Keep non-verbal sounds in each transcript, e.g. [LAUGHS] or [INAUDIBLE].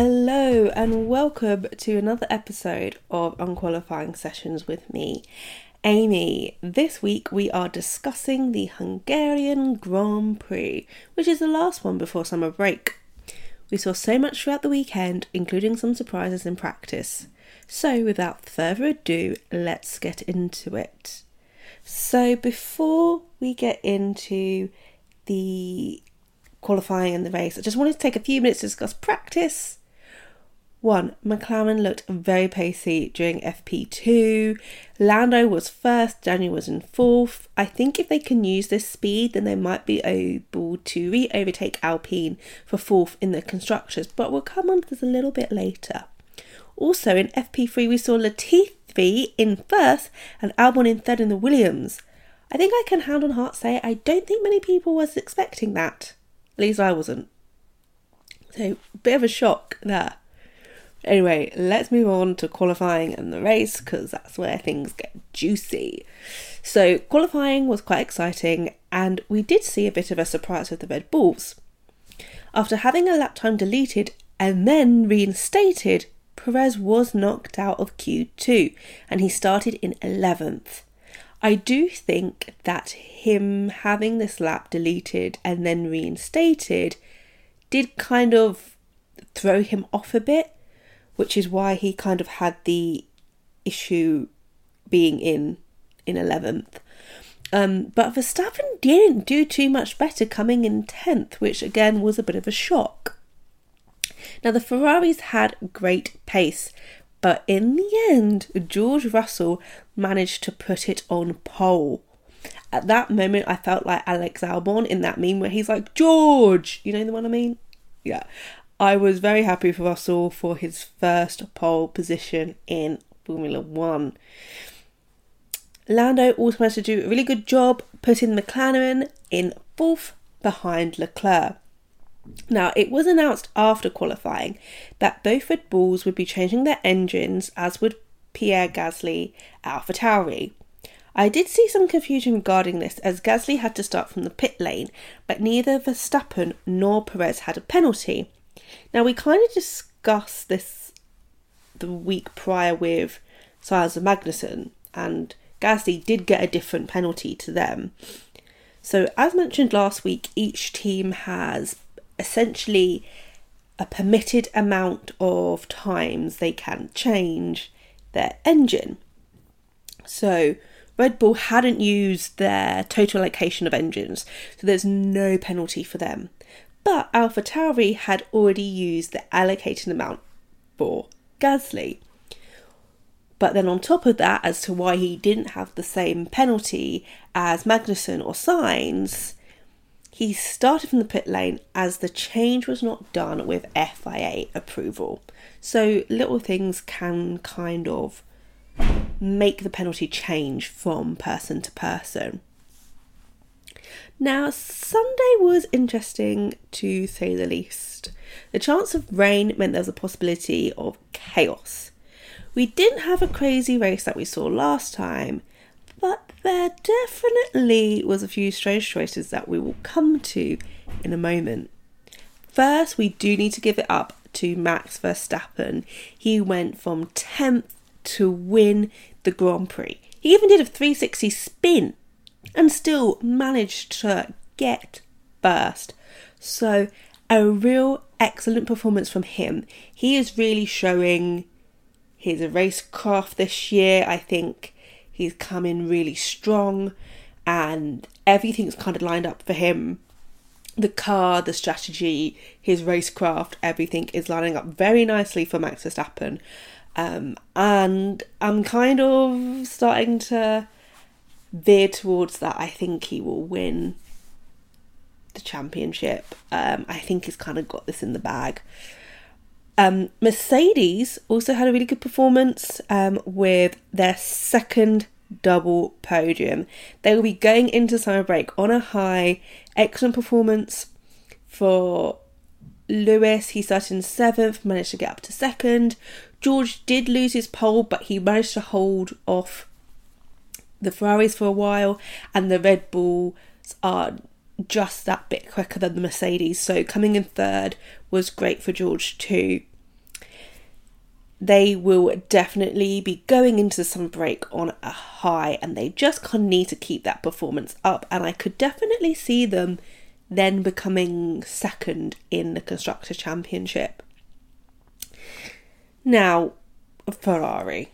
Hello, and welcome to another episode of Unqualifying Sessions with me, Amy. This week we are discussing the Hungarian Grand Prix, which is the last one before summer break. We saw so much throughout the weekend, including some surprises in practice. So, without further ado, let's get into it. So, before we get into the qualifying and the race, I just wanted to take a few minutes to discuss practice 1. McLaren looked very pacey during FP2. Lando was first, Daniel was in fourth. I think if they can use this speed, then they might be able to re overtake Alpine for fourth in the constructors, but we'll come on to this a little bit later. Also in FP3, we saw Latifi in first and Albon in third in the Williams. I think I can hand on heart say I don't think many people was expecting that. At least I wasn't. So, bit of a shock there. Anyway, let's move on to qualifying and the race because that's where things get juicy. So, qualifying was quite exciting, and we did see a bit of a surprise with the Red Bulls. After having a lap time deleted and then reinstated, Perez was knocked out of Q2 and he started in 11th. I do think that him having this lap deleted and then reinstated did kind of throw him off a bit which is why he kind of had the issue being in in 11th. Um, but Verstappen didn't do too much better coming in 10th, which again was a bit of a shock. Now, the Ferraris had great pace, but in the end, George Russell managed to put it on pole. At that moment, I felt like Alex Albon in that meme where he's like, George! You know the one I mean? Yeah. I was very happy for Russell for his first pole position in Formula One. Lando also managed to do a really good job putting McLaren in fourth behind Leclerc. Now, it was announced after qualifying that both Red Bulls would be changing their engines, as would Pierre Gasly at AlphaTauri. I did see some confusion regarding this as Gasly had to start from the pit lane, but neither Verstappen nor Perez had a penalty. Now, we kind of discussed this the week prior with Sainz and and Gasly did get a different penalty to them. So, as mentioned last week, each team has essentially a permitted amount of times they can change their engine. So, Red Bull hadn't used their total allocation of engines, so there's no penalty for them but AlphaTauri had already used the allocated amount for Gasly. But then, on top of that, as to why he didn't have the same penalty as Magnussen or Sainz, he started from the pit lane as the change was not done with FIA approval. So, little things can kind of make the penalty change from person to person. Now, Sunday was interesting to say the least. The chance of rain meant there was a possibility of chaos. We didn't have a crazy race that we saw last time, but there definitely was a few strange choices that we will come to in a moment. First, we do need to give it up to Max Verstappen. He went from 10th to win the Grand Prix. He even did a 360 spin and still managed to get first. So, a real excellent performance from him. He is really showing his racecraft this year. I think he's come in really strong and everything's kind of lined up for him. The car, the strategy, his racecraft, everything is lining up very nicely for Max Verstappen. Um, and I'm kind of starting to veer towards that. I think he will win the championship. Um, I think he's kind of got this in the bag. Um, Mercedes also had a really good performance um, with their second double podium. They will be going into summer break on a high. Excellent performance for Lewis. He started in seventh, managed to get up to second. George did lose his pole, but he managed to hold off the Ferraris for a while, and the Red Bulls are just that bit quicker than the Mercedes. So coming in third was great for George too. they will definitely be going into the summer break on a high and they just kind of need to keep that performance up. And I could definitely see them then becoming second in the Constructor Championship. Now, Ferrari.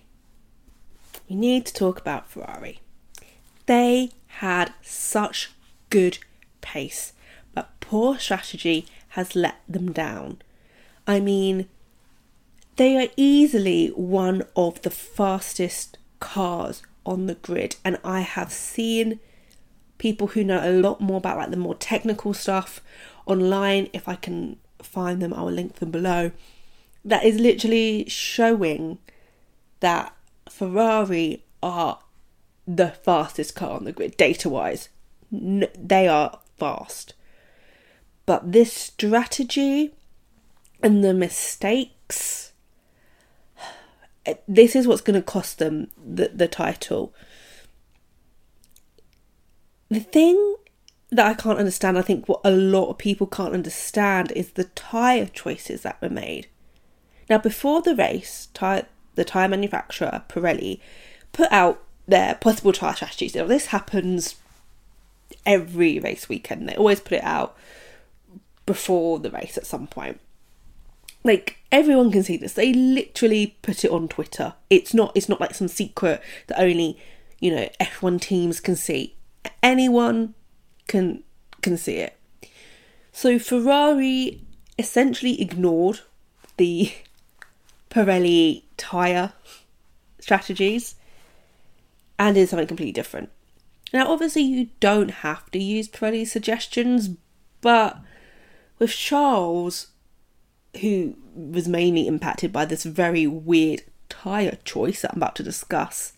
We need to talk about Ferrari. They had such good pace, but poor strategy has let them down. I mean, they are easily one of the fastest cars on the grid, and I have seen people who know a lot more about like the more technical stuff online. If I can find them, I will link them below. That is literally showing that Ferrari are the fastest car on the grid, data wise. they are fast. But this strategy and the mistakes, [SIGHS] this is what's going to cost them the, the title. The thing that I can't understand, I think what a lot of people can't understand is the tyre choices that were made. Now, before the race, tyre, the tyre manufacturer, Pirelli, put out their possible tyre strategies. Now, this happens every race weekend. They always put it out before the race at some point. Like everyone can see this. They literally put it on Twitter. It's not it's not like some secret that only, you know, F1 teams can see. Anyone can can see it. So Ferrari essentially ignored the Pirelli tyre strategies and in something completely different. Now, obviously, you don't have to use Pirelli's suggestions, but with Charles, who was mainly impacted by this very weird tyre choice that I'm about to discuss,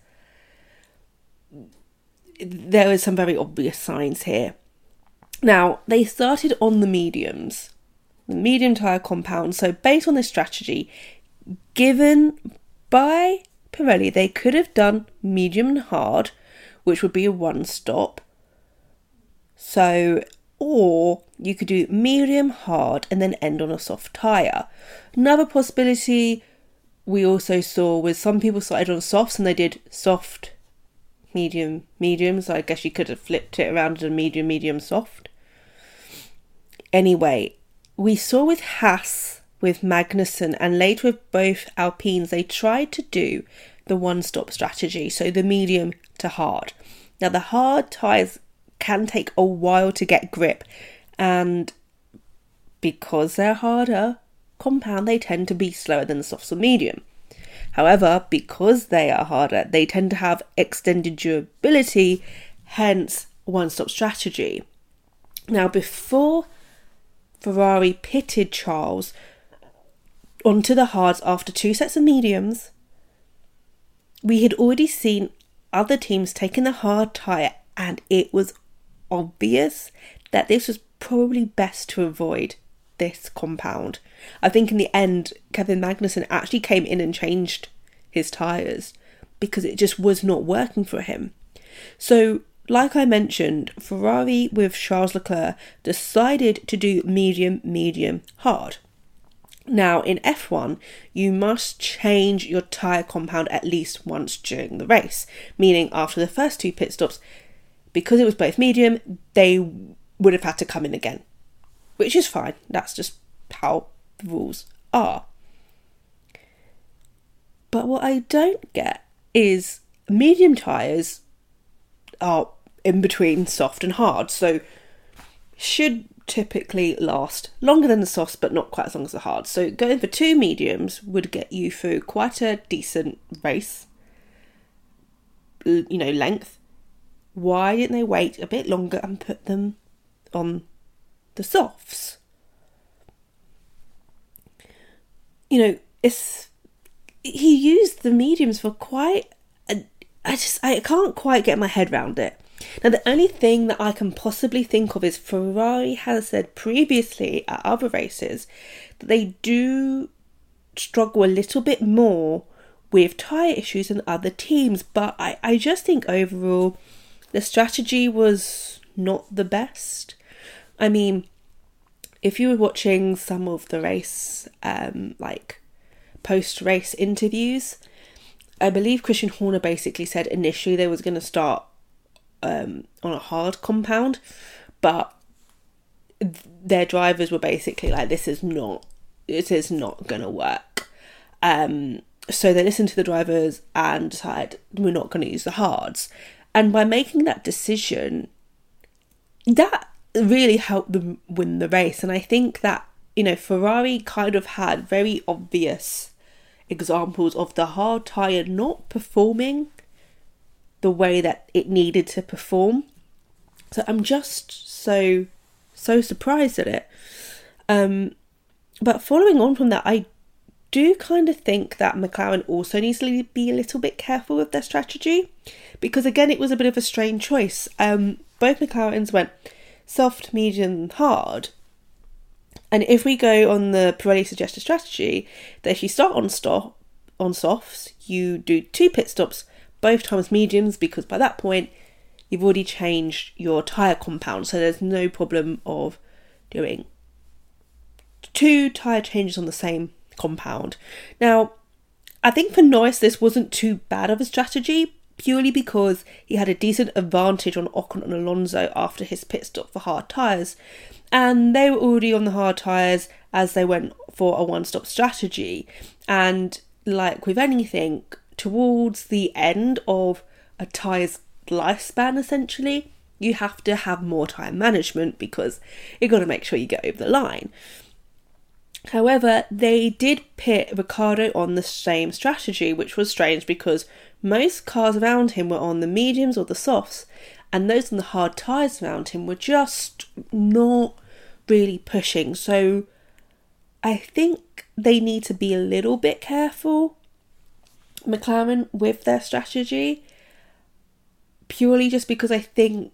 there is some very obvious signs here. Now, they started on the mediums, the medium tyre compound. So, based on this strategy, given by Pirelli, they could have done medium and hard, which would be a one stop. So, or you could do medium hard and then end on a soft tyre. Another possibility we also saw was some people started on softs and they did soft, medium, medium. So I guess you could have flipped it around to medium, medium, soft. Anyway, we saw with Haas, with Magnussen, and later with both Alpines, they tried to do the one stop strategy, so the medium to hard. Now, the hard tyres can take a while to get grip, and because they're harder compound, they tend to be slower than the softs or medium. However, because they are harder, they tend to have extended durability, hence one stop strategy. Now, before Ferrari pitted Charles onto the hards after two sets of mediums, we had already seen other teams taking the hard tyre, and it was obvious that this was probably best to avoid this compound. I think in the end, Kevin Magnussen actually came in and changed his tyres because it just was not working for him. So, like I mentioned, Ferrari with Charles Leclerc decided to do medium, medium, hard. Now, in F1, you must change your tyre compound at least once during the race, meaning after the first two pit stops, because it was both medium, they would have had to come in again, which is fine. That's just how the rules are. But what I don't get is medium tyres are in between soft and hard, so should typically last longer than the softs, but not quite as long as the hard. So going for two mediums would get you through quite a decent race, you know, length. Why didn't they wait a bit longer and put them on the softs? You know, it's he used the mediums for quite. A, I just I can't quite get my head around it. Now, the only thing that I can possibly think of is Ferrari has said previously at other races that they do struggle a little bit more with tyre issues than other teams, but I, I just think overall the strategy was not the best. I mean, if you were watching some of the race, um, like post race interviews. I believe Christian Horner basically said initially they was going to start um, on a hard compound, but their drivers were basically like, "This is not, this is not to work." Um, so they listened to the drivers and decided we're not going to use the hards. And by making that decision, that really helped them win the race. And I think that you know Ferrari kind of had very obvious examples of the hard tyre not performing the way that it needed to perform. So I'm just so so surprised at it. Um, but following on from that, I do kind of think that McLaren also needs to be a little bit careful with their strategy because again it was a bit of a strange choice. Um, both McLarens went soft, medium, hard, and if we go on the Pirelli suggested strategy, that if you start on stop on softs, you do two pit stops, both times mediums, because by that point you've already changed your tyre compound, so there's no problem of doing two tyre changes on the same compound. Now, I think for Norris this wasn't too bad of a strategy, purely because he had a decent advantage on Ocon and Alonso after his pit stop for hard tyres and they were already on the hard tyres as they went for a one stop strategy. And like with anything, towards the end of a tyre's lifespan, essentially, you have to have more time management because you've got to make sure you get over the line. However, they did pit Ricciardo on the same strategy, which was strange because most cars around him were on the mediums or the softs, and those on the hard tyres around him were just not really pushing. So I think they need to be a little bit careful, McLaren, with their strategy, purely just because I think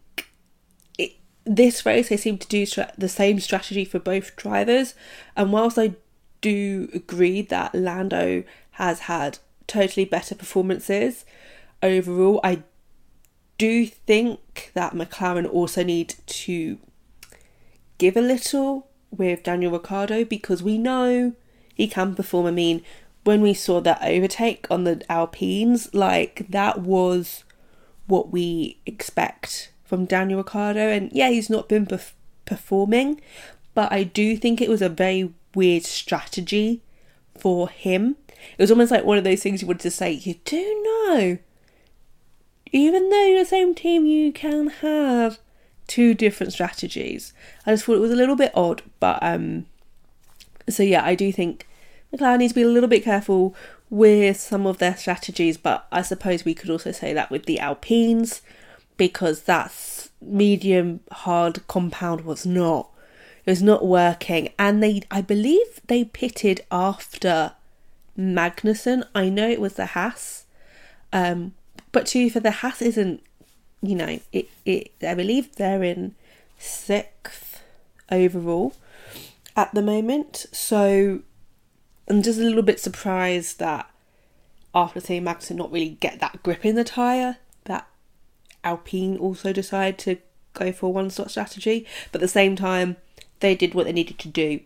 it, this race they seem to do the same strategy for both drivers. And whilst I do agree that Lando has had totally better performances overall, I do think that McLaren also need to give a little with Daniel Ricciardo because we know he can perform. I mean, when we saw that overtake on the Alpines, like that was what we expect from Daniel Ricciardo. And yeah, he's not been perf- performing, but I do think it was a very weird strategy for him. It was almost like one of those things you wanted to say, you do know, even though you're the same team, you can have two different strategies. I just thought it was a little bit odd, but um, so yeah, I do think McLaren needs to be a little bit careful with some of their strategies, but I suppose we could also say that with the Alpines because that's medium hard compound was not it was not working and they I believe they pitted after Magnussen. I know it was the Haas. Um, but to for the Haas isn't you know, it, it I believe they're in sixth overall at the moment. So I'm just a little bit surprised that after seeing Magnussen not really get that grip in the tyre, that Alpine also decided to go for a one stop strategy. But at the same time, they did what they needed to do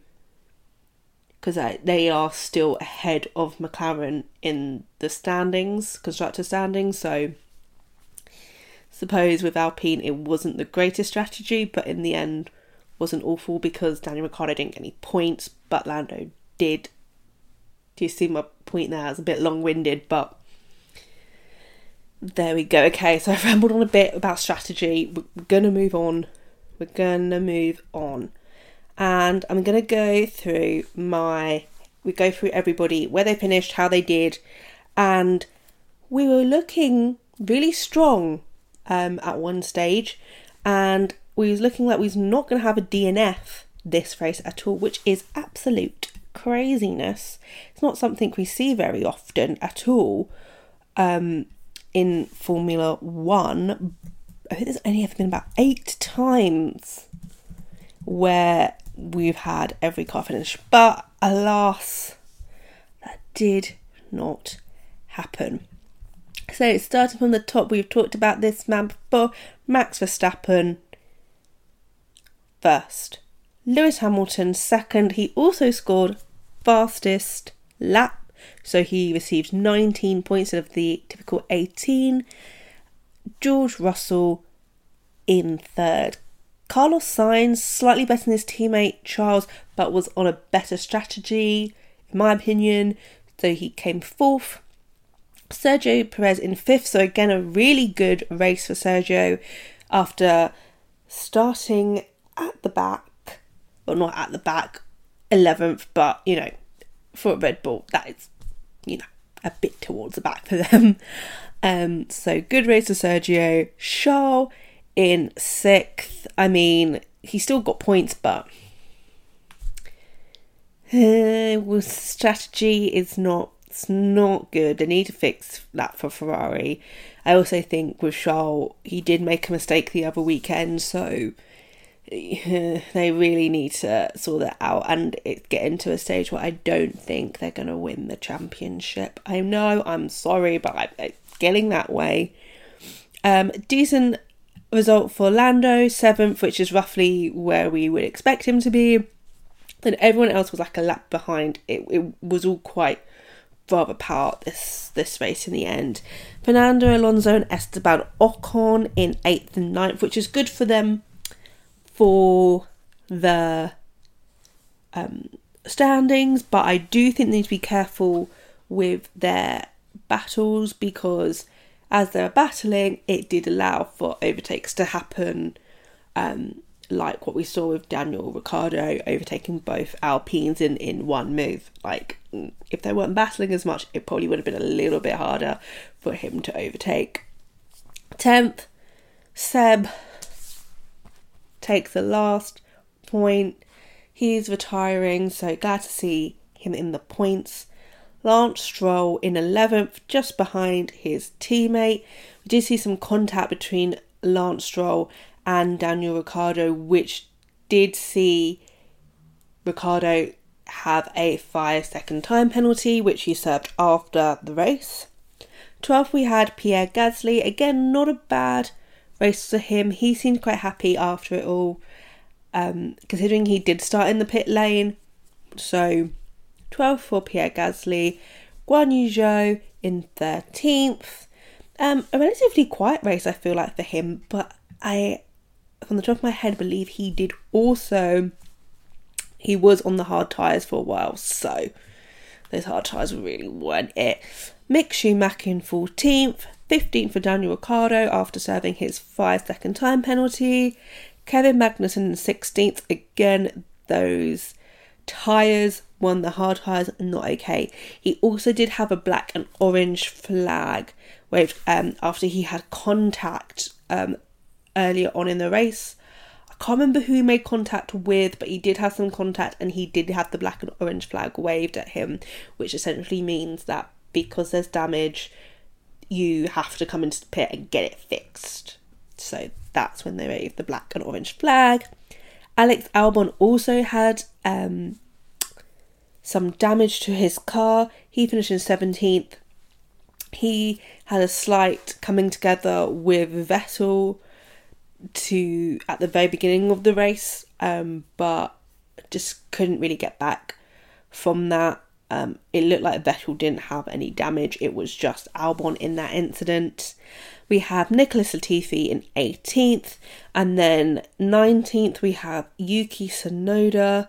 because uh, they are still ahead of McLaren in the standings, constructor standings. So suppose with Alpine it wasn't the greatest strategy, but in the end wasn't awful because Daniel Ricciardo didn't get any points, but Lando did. Do you see my point there? It's a bit long winded, but there we go. Okay, so I've rambled on a bit about strategy. We're gonna move on. We're gonna move on. And I'm gonna go through my we go through everybody, where they finished, how they did, and we were looking really strong um, at one stage, and we was looking like we was not going to have a DNF this race at all, which is absolute craziness. It's not something we see very often at all um, in Formula One. I think there's only ever been about eight times where we've had every car finish, but alas, that did not happen. So, starting from the top, we've talked about this man before Max Verstappen first, Lewis Hamilton second. He also scored fastest lap so he received 19 points out of the typical 18. George Russell in third. Carlos Sainz slightly better than his teammate Charles, but was on a better strategy, in my opinion. So he came fourth. Sergio Perez in fifth. So again, a really good race for Sergio after starting at the back, well, not at the back, 11th, but you know, for Red Bull, that is, you know, a bit towards the back for [LAUGHS] them. Um, so good race for Sergio. Charles in sixth. I mean, he still got points, but uh, strategy is not it's not good. They need to fix that for Ferrari. I also think with Charles, he did make a mistake the other weekend, so [SIGHS] they really need to sort that out and it get into a stage where I don't think they're going to win the championship. I know, I'm sorry, but I'm, getting that way. Um, decent result for Lando, seventh, which is roughly where we would expect him to be. Then everyone else was like a lap behind. It, it was all quite rather apart this this race in the end. Fernando Alonso and Esteban Ocon in eighth and ninth, which is good for them for the um, standings, but I do think they need to be careful with their battles because as they were battling, it did allow for overtakes to happen, um, like what we saw with Daniel Ricciardo overtaking both Alpines in, in one move. Like, if they weren't battling as much, it probably would have been a little bit harder for him to overtake. 10th, Seb takes the last point. He's retiring, so glad to see him in the points. Lance Stroll in 11th, just behind his teammate. We did see some contact between Lance Stroll and Daniel Ricciardo, which did see Ricciardo have a five second time penalty, which he served after the race. 12th, we had Pierre Gasly. Again, not a bad race for him. He seemed quite happy after it all, um, considering he did start in the pit lane. So 12th for Pierre Gasly, Guan Yu Zhou in 13th. Um, a relatively quiet race, I feel like, for him, but I, from the top of my head, believe he did also. He was on the hard tyres for a while, so those hard tyres really weren't it. Mick Schumacher in 14th, 15th for Daniel Ricciardo after serving his five second time penalty. Kevin Magnussen in 16th, again, those tyres won the hard tyres not okay. He also did have a black and orange flag waved um, after he had contact um, earlier on in the race. I can't remember who he made contact with, but he did have some contact and he did have the black and orange flag waved at him, which essentially means that because there's damage, you have to come into the pit and get it fixed. So that's when they waved the black and orange flag. Alex Albon also had um, some damage to his car. He finished in 17th. He had a slight coming together with Vettel to at the very beginning of the race, um, but just couldn't really get back from that. Um, it looked like Vettel didn't have any damage. It was just Albon in that incident. We have Nicholas Latifi in 18th, and then 19th we have Yuki Tsunoda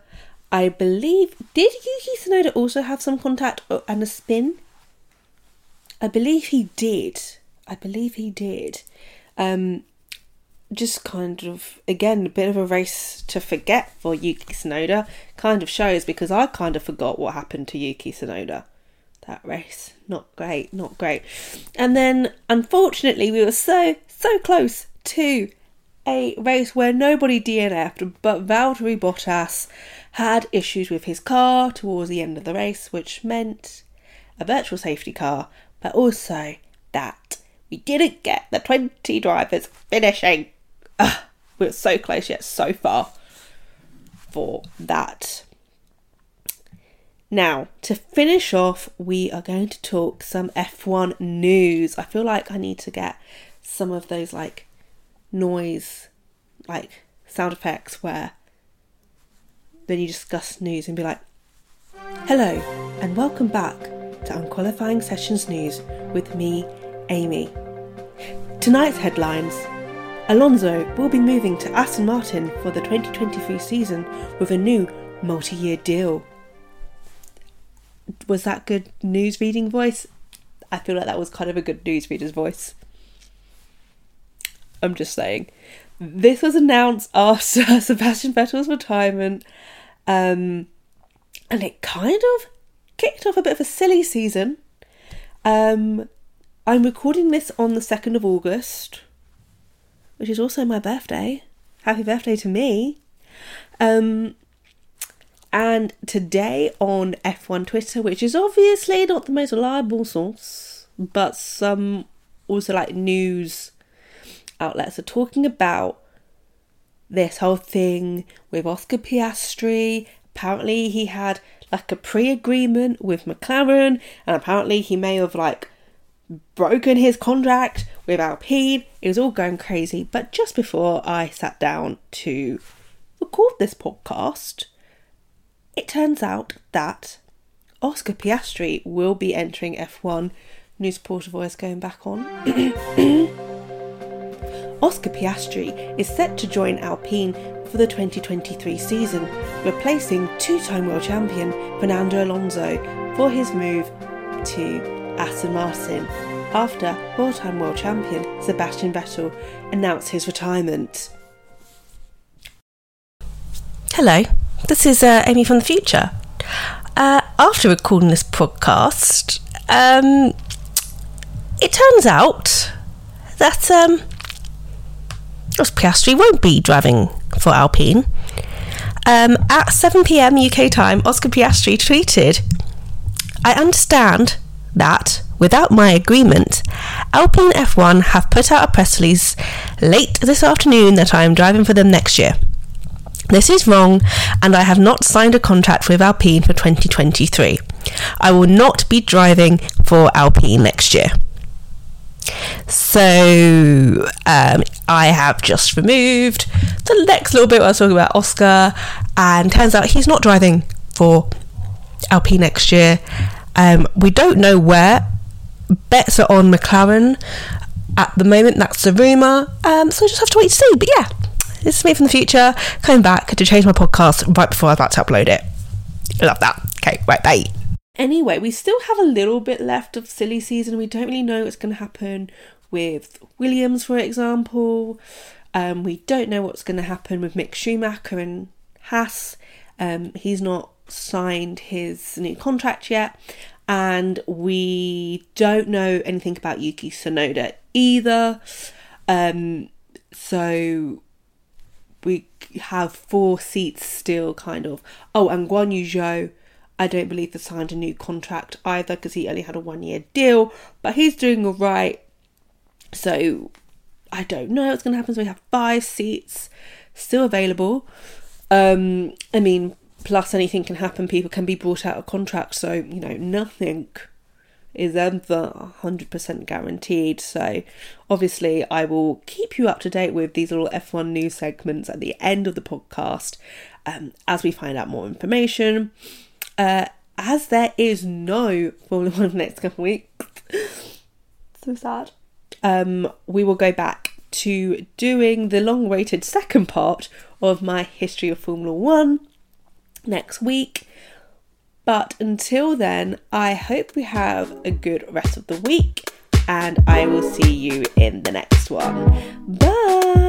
I believe did Yuki Tsunoda also have some contact and a spin? I believe he did. I believe he did. Um, just kind of again a bit of a race to forget for Yuki Tsunoda. Kind of shows because I kind of forgot what happened to Yuki Tsunoda. That race, not great, not great. And then unfortunately, we were so so close to a race where nobody DNF'd, but Valtteri Bottas had issues with his car towards the end of the race, which meant a virtual safety car, but also that we didn't get the 20 drivers finishing. We [SIGHS] were so close yet so far for that. Now, to finish off, we are going to talk some F1 news. I feel like I need to get some of those like noise, like sound effects where then you discuss news and be like, hello, and welcome back to Unqualifying Sessions News with me, Amy. Tonight's headlines Alonso will be moving to Aston Martin for the 2023 season with a new multi year deal. Was that good news reading voice? I feel like that was kind of a good news reader's voice. I'm just saying. This was announced after [LAUGHS] Sebastian Vettel's retirement, um, and it kind of kicked off a bit of a silly season. Um, I'm recording this on the 2nd of August, which is also my birthday. Happy birthday to me. Um, and today on F1 Twitter, which is obviously not the most reliable source, but some also like news outlets are talking about this whole thing with Oscar Piastri. Apparently, he had like a pre agreement with McLaren, and apparently, he may have like broken his contract with Alpine. It was all going crazy. But just before I sat down to record this podcast, it turns out that Oscar Piastri will be entering F1. New supporter voice going back on. [CLEARS THROAT] Oscar Piastri is set to join Alpine for the 2023 season, replacing two time world champion Fernando Alonso for his move to Aston Martin after four time world champion Sebastian Vettel announced his retirement. Hello, this is uh, Amy from the future. Uh, after recording this podcast, um, it turns out that um, Oscar Piastri won't be driving for Alpine. Um, at 7 pm UK time, Oscar Piastri tweeted, I understand that, without my agreement, Alpine F1 have put out a press release late this afternoon that I am driving for them next year. This is wrong, and I have not signed a contract with Alpine for 2023. I will not be driving for Alpine next year. So um, I have just removed the next little bit I was talking about Oscar, and turns out he's not driving for Alpine next year. Um, we don't know where. Bets are on McLaren at the moment. That's the rumor. Um, so we just have to wait to see. But yeah, this is me from the future coming back to change my podcast right before I'm about to upload it. Love that. Okay, right, bye. Anyway, we still have a little bit left of silly season. We don't really know what's going to happen with Williams, for example. Um, we don't know what's going to happen with Mick Schumacher and Haas. Um, he's not signed his new contract yet, and we don't know anything about Yuki Tsunoda either. Um, so we have four seats still, kind of. Oh, and Guan Yu Zhou I don't believe he signed a new contract either because he only had a one year deal, but he's doing all right. So I don't know what's going to happen. So we have five seats still available. Um, I mean, plus anything can happen. People can be brought out of contract. So, you know, nothing is ever 100% guaranteed. So, obviously, I will keep you up to date with these little F1 news segments at the end of the podcast um, as we find out more information. Uh, as there is no Formula One [LAUGHS] next couple of weeks, so sad. Um, we will go back to doing the long-awaited second part of my history of Formula One next week. But until then, I hope we have a good rest of the week, and I will see you in the next one. Bye.